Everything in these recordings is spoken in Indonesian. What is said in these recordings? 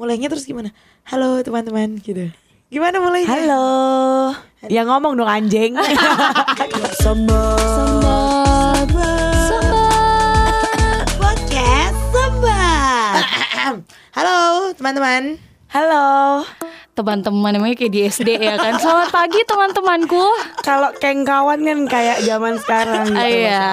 mulainya terus gimana? Halo teman-teman gitu. Gimana mulainya? Halo. Ya ngomong dong anjing. Sombong. Podcast Sombong. Halo teman-teman. Halo. Teman-teman namanya kayak di SD ya kan. Selamat pagi teman-temanku. Kalau kengkawan kan kayak zaman sekarang gitu. Iya,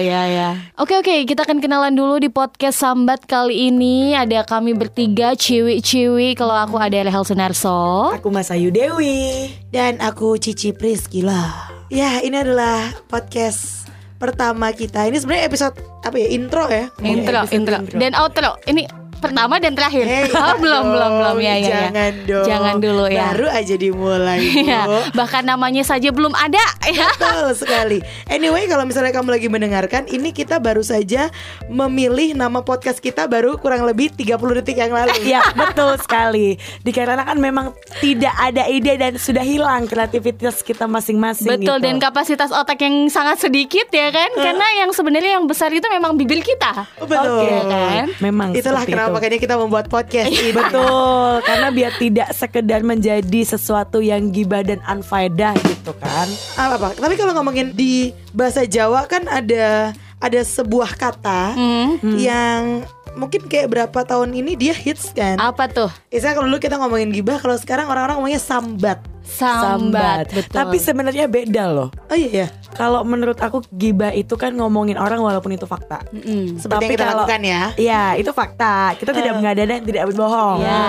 iya, iya. Oke, oke, kita akan kenalan dulu di podcast Sambat kali ini. Ada kami bertiga, Ciwi-Ciwi. Kalau aku ada Rehel Sunarso. Aku Mas Ayu Dewi. Dan aku Cici Priscila. Ya, ini adalah podcast pertama kita. Ini sebenarnya episode apa ya? Intro ya. Intro, episode intro, intro. dan outro. Ini pertama dan terakhir. Hey, oh, belum, belum, belum ya, ya, ya. Jangan dong. Jangan dulu ya. Baru aja dimulai. Iya, bahkan namanya saja belum ada ya. Betul sekali. Anyway, kalau misalnya kamu lagi mendengarkan, ini kita baru saja memilih nama podcast kita baru kurang lebih 30 detik yang lalu. Ya betul sekali Dikarenakan memang tidak ada ide dan sudah hilang kreativitas kita masing-masing Betul gitu. dan kapasitas otak yang sangat sedikit ya kan Karena yang sebenarnya yang besar itu memang bibir kita Betul. Oke kan? Memang Itulah seperti kenapa itu. Makanya kita membuat podcast. Ini. Betul. Karena biar tidak sekedar menjadi sesuatu yang gibah dan unfaedah gitu kan. Apa apa? Tapi kalau ngomongin di bahasa Jawa kan ada ada sebuah kata Hmm. yang mungkin kayak berapa tahun ini dia hits kan? Apa tuh? Misalnya kalau dulu kita ngomongin gibah kalau sekarang orang-orang ngomongnya sambat. Sambat, betul. Tapi sebenarnya beda loh. Oh iya ya Kalau menurut aku gibah itu kan ngomongin orang walaupun itu fakta. Seperti yang kita kalau- lakukan ya. Iya itu fakta. Kita tidak mengada-ada dan tidak berbohong. Iya.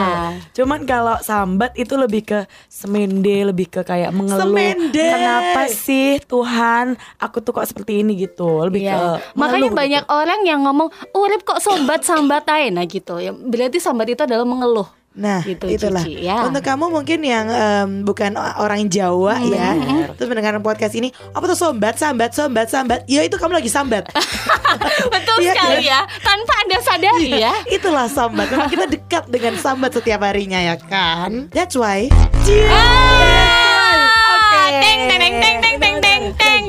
Cuman kalau sambat itu lebih ke semende Lebih ke kayak mengeluh. Semende. Kenapa sih Tuhan Aku tuh kok seperti ini gitu? Lebih ke Iya. Makanya mengeluh banyak gitu. orang yang ngomong Urip kok sambat sambat aja Nah gitu. Ya Berarti sambat itu adalah mengeluh Nah, Gitu, itulah. Cici, ya. Untuk kamu mungkin yang em, bukan orang Jawa ya, terus mendengar podcast ini, apa tuh sombat, sambat, sombat, sambat? Ya itu kamu lagi sambat. Betul Iya, sekali iya. ya Tanpa anda sadari ya Itulah sambat. Memang kita dekat dengan sambat setiap harinya ya kan. That's why. Ah,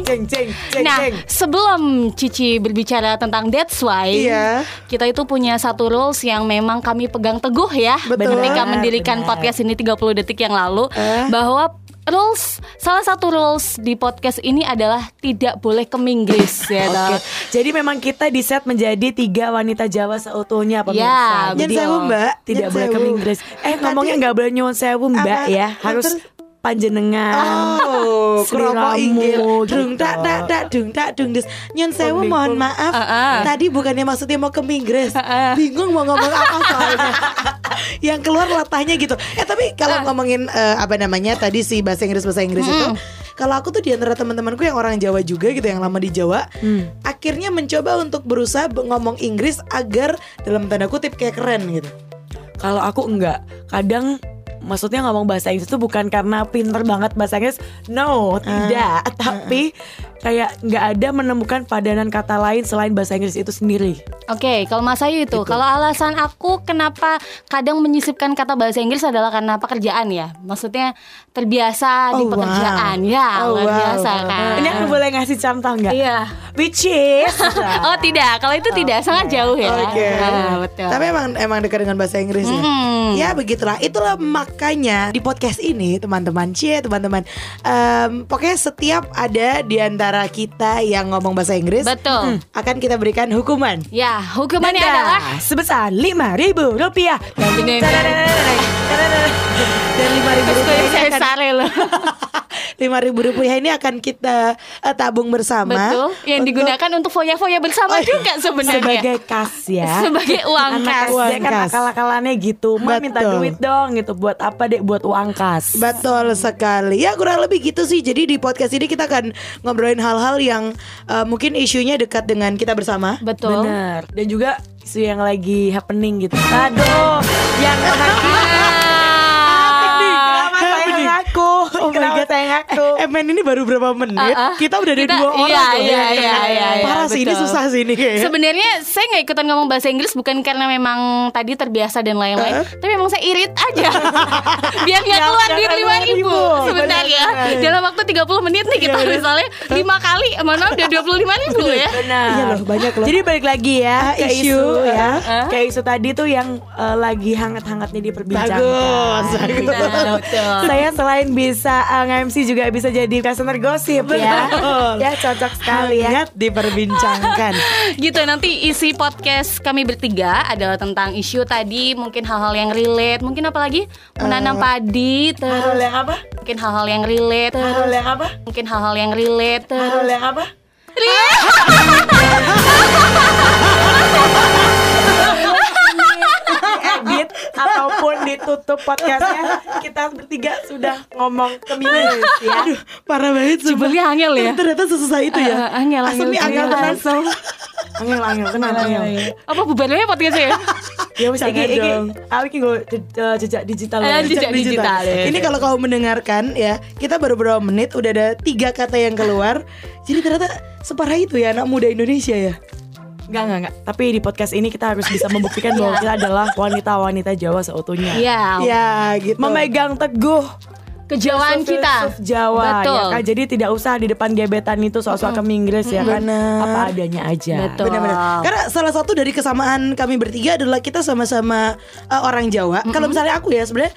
Ceng ceng ceng Nah, ceng sebelum Cici berbicara tentang That's Why, Iya. kita itu punya satu rules yang memang kami pegang teguh ya Betul. ketika Benar, mendirikan benar. podcast ini 30 detik yang lalu Eh. bahwa rules salah satu rules di podcast ini adalah tidak boleh ke Inggris ya. Oke, toh. jadi memang kita di set menjadi tiga wanita Jawa seutuhnya pemirsa. Ya, Nyen sewu, Mbak. tidak Nyen boleh ke. Inggris. Eh Tadi- ngomongnya nggak boleh nyuwun sewu mbak Apa? ya, harus Terus- panjenengan. Oh, kerokok inggil, gitu. dung tak tak tak dung tak dung des. Nyon sewu mohon maaf. Ah, ah. Tadi bukannya maksudnya mau ke Inggris. Ah. Bingung mau ngomong apa soalnya. Yang keluar latahnya gitu. Eh tapi kalau ngomongin eh, apa namanya tadi si bahasa Inggris bahasa Inggris itu, kalau aku tuh di antara teman-temanku yang orang Jawa juga gitu yang lama di Jawa, Hmm. akhirnya mencoba untuk berusaha be- ngomong Inggris agar dalam tanda kutip kayak keren gitu. Kalau aku enggak, kadang maksudnya ngomong bahasa Inggris itu bukan karena pinter banget bahasa Inggris, no, tidak. Tapi kayak nggak ada menemukan padanan kata lain selain bahasa Inggris itu sendiri. Oke, kalau Mas Ayu itu, kalau alasan aku kenapa kadang menyisipkan kata bahasa Inggris adalah karena pekerjaan ya. Maksudnya terbiasa di Oh, wow. pekerjaan. Ya, Oh, luar wow. biasa kan. Ini aku boleh ngasih contoh nggak? Iya. Which is Oh tidak, kalau itu tidak sangat jauh ya. Oke. Ah, betul. Tapi emang emang dekat dengan bahasa Inggris ya. Mm-mm. Ya begitulah. Itulah makanya di podcast ini teman-teman cie teman-teman. em, pokoknya setiap ada di antara kita yang ngomong bahasa Inggris, Betul. akan kita berikan hukuman. Ya, hukumannya Denda adalah sebesar lima ribu rupiah. Dan lima ribu Terus rupiah ini akan. Lima ribu rupiah ini akan kita eh, tabung bersama. Betul. Yang untuk- digunakan untuk foya-foya bersama Oh, iya. juga sebenarnya. Sebagai kas ya. Sebagai uang Anak kas. Uang kan kas. akal-akalannya gitu. Ma minta duit dong gitu. Buat apa dek? Buat uang kas. Betul sekali. Ya kurang lebih gitu sih. Jadi di podcast ini kita akan ngobrolin hal-hal yang eh, mungkin isunya dekat dengan kita bersama. Betul. Bener. Dan juga isu yang lagi happening gitu. Aduh, yang Ah. Kenapa saya ngaku? Oh my Kenapa God. saya ngaku? Eh, men ini baru berapa menit, Ah, ah. kita udah ada Kita- dua orang iya, loh iya, yang iya, iya, iya, Parah sih, ini susah sih ini kayaknya. Sebenarnya saya nggak ikutan ngomong bahasa Inggris bukan karena memang tadi terbiasa dan lain-lain, tapi memang saya irit aja. Biar nggak keluar duit jangan lima ribu 5.000. sebentar ya. Dalam waktu 30 menit nih kita misalnya lima kali, mana udah 25 ribu ya. Benar. Iya loh, banyak loh. Jadi balik lagi ya Ah, ke isu, isu, ya. ah. Kayak isu tadi tuh yang eh, lagi hangat-hangatnya diperbincangkan. Bagus, bagus. Nah, betul. Saya selain bisa uh, nge-MC juga bisa jadi customer gosip ya. Ya cocok sekali ya. Hangat diperbincangkan. gitu nanti isi podcast kami bertiga adalah tentang isu tadi mungkin hal-hal yang relate mungkin apalagi menanam padi Hal terus yang apa? mungkin hal-hal yang relate Hal terus yang apa? mungkin hal-hal yang relate Hal terus yang apa? edit ditutup podcastnya kita bertiga sudah ngomong ke minus ya. Aduh, parah banget sumpah. Jebelnya angel ya? Ternyata sesusah itu ya. Ah, angel, angel, Asli angel angel. Angel angel kenal angel. apa bubarnya podcastnya ya Ya wis iki iki dong. aku iki nggo je- eh, jejak digital. Eh, ya. jejak digital, ya. Ini kalau kamu mendengarkan ya, kita baru beberapa menit udah ada tiga kata yang keluar. Jadi ternyata separah itu ya anak muda Indonesia ya. Enggak, enggak, enggak. Tapi di podcast ini kita harus bisa membuktikan bahwa kita adalah wanita-wanita Jawa seutuhnya. Iya Ya gitu. Memegang teguh kejauhan kita Jawa betul ya kan. Jadi tidak usah di depan gebetan itu soal-soal ke Inggris ya kan. Bener. Apa adanya aja. Betul. Benar-benar. Karena salah satu dari kesamaan kami bertiga adalah kita sama-sama uh, orang Jawa. Kalau misalnya aku ya sebenarnya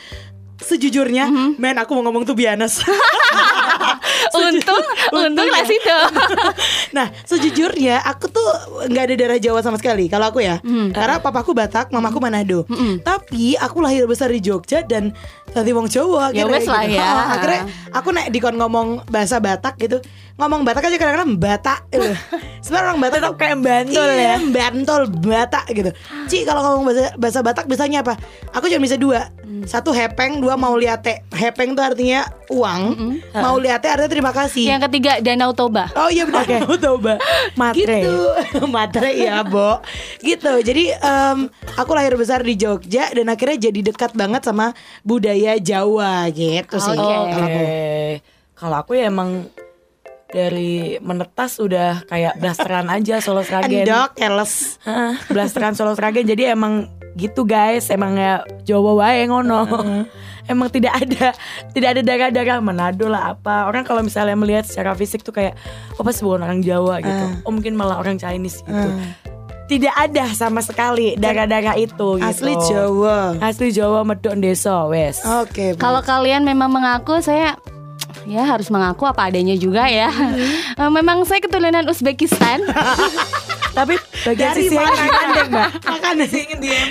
sejujurnya, men aku mau ngomong tuh bianas. untung untung lah situ nah, sejujurnya aku tuh nggak ada darah Jawa sama sekali. Kalau aku ya, karena papaku Batak, mamaku Manado. Tapi aku lahir besar di Jogja dan tadi wong Jawa. Ya akhirnya wes lah gitu. ya. Ha, akhirnya aku naik dikon ngomong bahasa Batak gitu. Ngomong Batak aja kadang-kadang Batak. gitu. Sebenarnya orang Batak Tetap kayak Bantul iya, ya. Bantul Batak gitu. Ci kalau ngomong bahasa, bahasa Batak bisanya apa? Aku cuma bisa dua. Satu hepeng, dua mau liate. Hepeng tuh artinya uang. Mau liate artinya terima kasih. yang ketiga Danau Toba Oh iya benar Mau coba Matre. Gitu Matre ya Bo Gitu Jadi em, Aku lahir besar di Jogja Dan akhirnya jadi dekat banget sama Budaya Jawa Gitu sih Oke. Oke. kalau aku. Kalau aku ya emang dari menetas udah kayak blasteran aja Solo Sragen. Endok Keles blasteran Solo Sragen. Jadi emang gitu guys, emang ya Jawa wae ngono. emang tidak ada tidak ada darah-darah Manado lah apa. Orang kalau misalnya melihat secara fisik tuh kayak oh pasti bukan orang Jawa gitu. Oh mungkin malah orang Chinese gitu. Tidak ada sama sekali darah-darah itu gitu. Asli Jawa Asli Jawa medok desa wes. Oke Bu. Kalau kalian memang mengaku saya ya harus mengaku apa adanya juga ya. Eh, Memang saya keturunan Uzbekistan. Tapi bagian Dari sisi yang mana? mandeng, Mbak. Makanya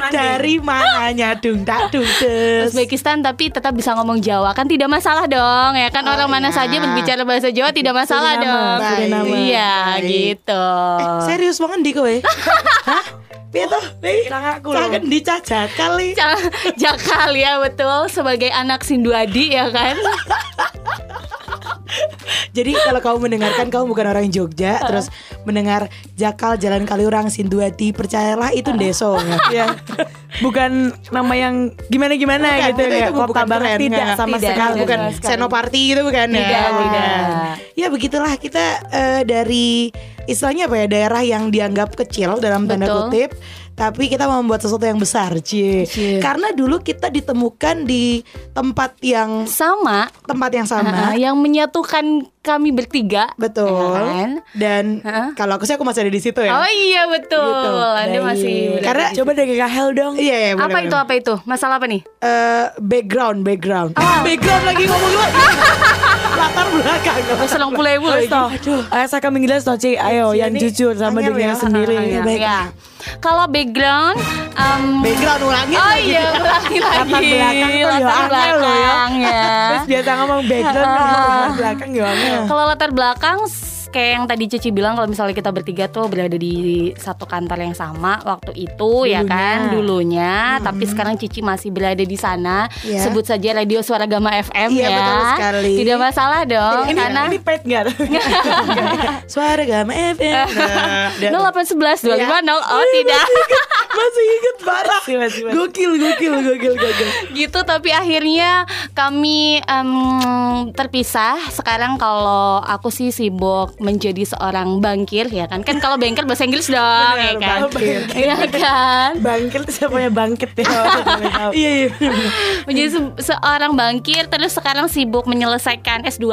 Dari mananya Dung tak dung des Uzbekistan tapi tetap bisa ngomong Jawa kan tidak masalah dong ya kan orang mana iya. saja berbicara bahasa Jawa tidak masalah Suriname, dong. Suriname. Iya Baik. gitu. Eh, Serius banget di kowe Hah? Piye toh? Hilang aku. Sangat dicacak kali Jakal ya betul sebagai anak Sinduadi ya kan. Jadi kalau kamu mendengarkan kamu bukan orang Jogja, terus mendengar Jakal Jalan Kaliurang Sinduati, percayalah itu deso. ya bukan nama yang gimana gimana Bukan, gitu itu- ya itu kota bukan banget keren, tidak nggak. sama Tidak, sekali tidak. bukan sekali. senoparti gitu bukan ya. Tidak, bukan. tidak. Ya begitulah kita eh, dari istilahnya apa ya daerah yang dianggap kecil dalam tanda Betul. kutip, tapi kita mau membuat sesuatu yang besar, Cie. Cie. Karena dulu kita ditemukan di tempat yang Sama tempat yang sama. uh, yang menyatukan kami bertiga. Betul. ya kan? Dan Hah? kalau aku sih aku masih ada di situ ya. Oh iya betul. Gitu. Anda masih Karena- di coba dari Rahel dong Iya, iya, boleh, apa boleh. itu apa itu? Masalah apa nih? Eh, background, background. Oh. Background lagi ngomong lagi. Latar belakang. Selong puluh ribu Wes lagi. toh, ayo saya kami jelas toh Ci, ayo yang ini jujur sama dirinya ya. sendiri. Baik. Ya. Kalau background, um, Background ulangi oh lagi. iya ulangi lagi. Latar belakang tuh ya latar ya. belakang ya. Terus biasa ngomong background latar belakang ya. Kalau latar belakang kayak yang tadi Cici bilang kalau misalnya kita bertiga tuh berada di satu kantor yang sama waktu itu ya kan dulunya, tapi sekarang Cici masih berada di sana. Iya. Sebut saja Radio Suara Gama FM Iya, ya. betul sekali. Tidak masalah dong ini karena ini paid nggak? Suara Gama FM. Nah, dan- 0811 250 oh tidak masih inget parah. Masih, masih, masih. Gokil, gokil, gokil, gokil. gitu tapi akhirnya kami em, terpisah sekarang kalau aku sih sibuk menjadi seorang bankir ya kan kan kalau bankir bahasa Inggris dong ya Benar, kan bankir. ya kan Bangkit tuh siapa yang bangkit ya? Iya, iya. menjadi se- seorang bankir terus sekarang sibuk menyelesaikan S2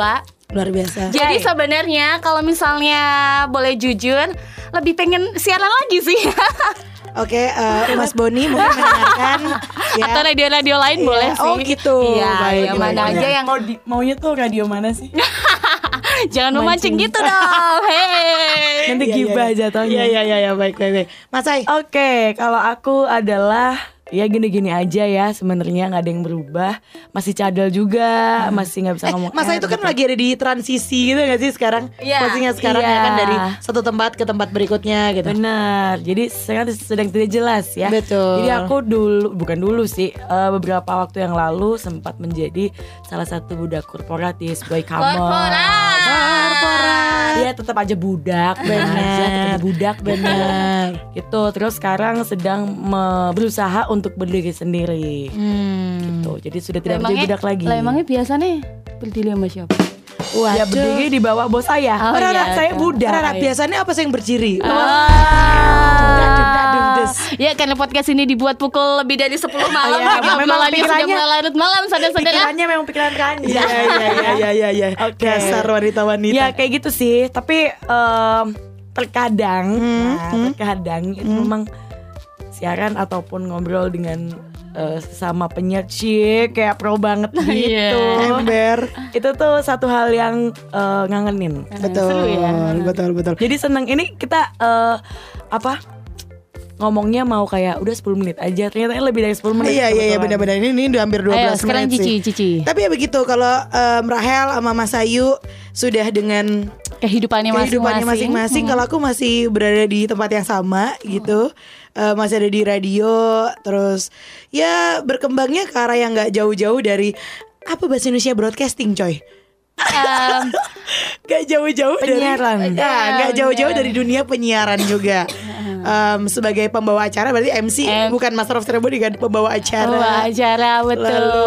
Luar biasa. jadi sebenarnya kalau misalnya boleh jujur lebih pengen siaran lagi sih Oke, eh, Mas Boni mungkin mendengarkan ya. atau radio-radio lain Iya, boleh sih oh gitu. iya Baik, ya baik, mana aja yang mau di, maunya tuh radio mana sih? jangan memancing gitu dong hei Nanti Iya, gibah iya. jatuhnya. Iya, iya, iya, iya, baik, baik, baik. Mas Ai, Oke, kalau aku adalah ya gini-gini aja ya sebenarnya nggak ada yang berubah masih cadel juga masih nggak bisa eh, ngomong Mas Ai R itu kan gitu. lagi ada di transisi gitu gak sih sekarang? Iya. Posisinya sekarang Iya. ya kan dari satu tempat ke tempat berikutnya gitu. Benar, jadi sekarang sedang tidak jelas ya. Betul. Jadi aku dulu, bukan dulu sih, eh, beberapa waktu yang lalu sempat menjadi salah satu budak korporatis, boy kamu. Korporat. Dia tetap aja budak, Benar. budak, Benar. Gitu. Terus sekarang sedang me- berusaha untuk berdiri sendiri. Hmm. Tuh, jadi sudah tidak menjadi budak lagi. Lah emangnya biasanya berdiri sama siapa? Waduh. Ya berdiri di bawah bos saya. Oh, Karena iya, saya iya. budak. Rara, biasanya apa sih yang berdiri? Ah. Ya karena podcast ini dibuat pukul lebih dari 10 malam Jadi memang sudah pikirannya- mulai larut malam Saudara-saudara Pikirannya memang pikiran Ranja. Iya, iya, iya, iya, iya, iya. Oke. Dasar wanita-wanita. Ya kayak gitu sih, tapi em, terkadang, nah, terkadang itu memang siaran ataupun ngobrol dengan eh, sesama penyiar kayak pro banget gitu. Ember. Itu tuh satu hal yang eh, ngangenin. Betul. Seru ya. Betul, betul. Jadi seneng ini kita eh, apa? Ngomongnya mau kayak udah 10 menit aja, ternyata lebih dari 10 menit. Iya, iya, iya, benar-benar ini, ini udah hampir 12 Ayo sekarang menit Cici, sih. Cici Tapi ya begitu kalau em, Rahel sama Mas Ayu sudah dengan Kehidupannya kehidupannya masing-masing masing-masing. Kalau aku masih berada di tempat yang sama gitu, Eh, masih ada di radio, terus ya berkembangnya ke arah yang nggak jauh-jauh dari apa bahasa Indonesia broadcasting, coy. Em, Gak jauh-jauh Penyiaran. dari ya, gak jauh-jauh dari dunia penyiaran juga. Em, sebagai pembawa acara berarti MC Em. bukan Master of Ceremony kan pembawa acara. Wah, acara betul Lalu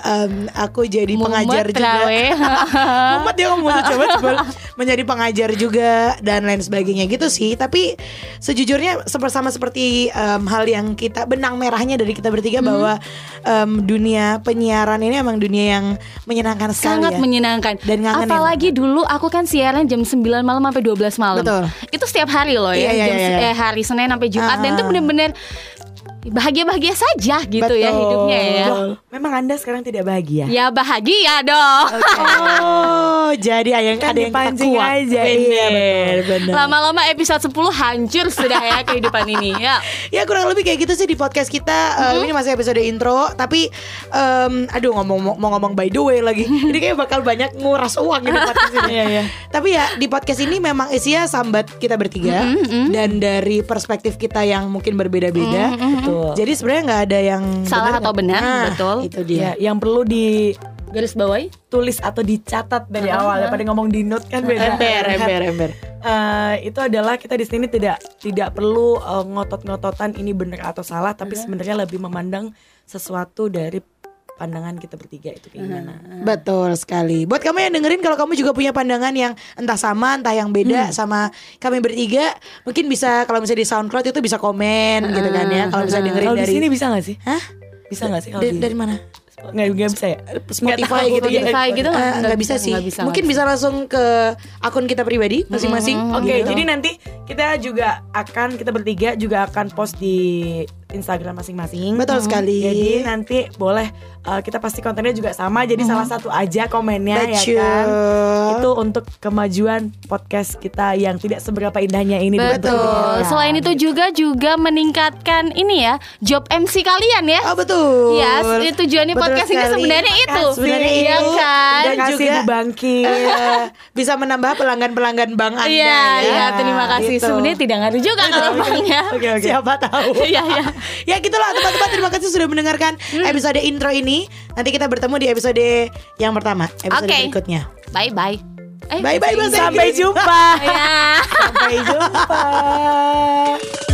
em, aku jadi pengajar Mumet, juga. trawe. Mumet dia ngomong tuh, coba coba menjadi pengajar juga dan lain sebagainya gitu sih. Tapi sejujurnya bersama seperti em, hal yang kita benang merahnya dari kita bertiga bahwa em, dunia penyiaran ini emang dunia yang menyenangkan sekali Sangat ya. menyenangkan Dan ngangenin. Apalagi dulu aku kan siaran jam 9 malam sampai 12 malam Betul. Itu setiap hari loh ya Iya, iya, jam iya, iya. eh, Hari Senin sampai Jumat Dan itu Ah. bener-bener Bahagia-bahagia saja gitu ya Betul. hidupnya ya. Loh, memang Anda sekarang tidak bahagia. Ya bahagia dong. Oh, jadi ada yang Kan ada yang dipancing kuat. aja, Bener, iya, bener. Lama-lama episode 10 hancur sudah ya kehidupan ini ya. Ya kurang lebih kayak gitu sih di podcast kita. Eh, Ini masih episode intro Tapi em, Aduh ngomong mau ngomong by the way lagi. Ini kayak bakal banyak nguras uang ini podcast ini. Iya, iya. Tapi ya di podcast ini memang isinya sambat kita bertiga. Dan dari perspektif kita yang mungkin berbeda-beda Betul. Jadi sebenarnya nggak ada yang Salah atau benar, Nah, betul. Itu dia. Ya, yang perlu ditulis Garis bawahi? atau dicatat dari awal daripada ngomong di note kan beda. Ember, ember, ember Eh, itu adalah kita di sini tidak tidak perlu eh, ngotot-ngototan ini benar atau salah, tapi sebenarnya lebih memandang sesuatu dari pandangan kita bertiga itu kayak gimana. Betul sekali. Buat kamu yang dengerin kalau kamu juga punya pandangan yang entah sama entah yang beda sama kami bertiga, mungkin bisa kalau misalnya di SoundCloud itu bisa komen gitu kan ya. Kalau bisa dengerin di dari sini bisa nggak sih? Hah? Bisa nggak sih kalau Dari, di dari mana? nggak nggak bisa ya? Spotify gitu ya. Spotify gitu Eh, nggak nggak bisa, bisa sih. nggak bisa, Mungkin bisa langsung ke akun kita pribadi masing-masing. Oke, gitu. jadi nanti kita juga akan kita bertiga juga akan post di Instagram masing-masing. Betul sekali. Jadi nanti boleh uh, kita pasti kontennya juga sama. Jadi salah satu aja komennya Betul. ya kan. Itu untuk kemajuan podcast kita yang tidak seberapa indahnya ini. Betul. dibentuknya. Selain itu juga juga meningkatkan ini ya job MC kalian ya. Oh betul. Ya, tujuannya Betul podcast ini sekali. sebenarnya itu. Sebenarnya Iya kan? Dan Terima kasih juga Bangki. bisa menambah pelanggan-pelanggan bank Anda Iya, ya. iya, terima kasih. Gitu. Sebenarnya tidak ngaruh juga kalau banknya. Oke oke. Siapa tahu. Iya, iya. ya gitulah teman-teman terima kasih sudah mendengarkan Hmm. episode intro ini. Nanti kita bertemu di episode yang pertama, episode Oke. berikutnya. Bye bye. Eh, Bye bye bahasa Sampai Inggris. jumpa. Ya. Sampai jumpa.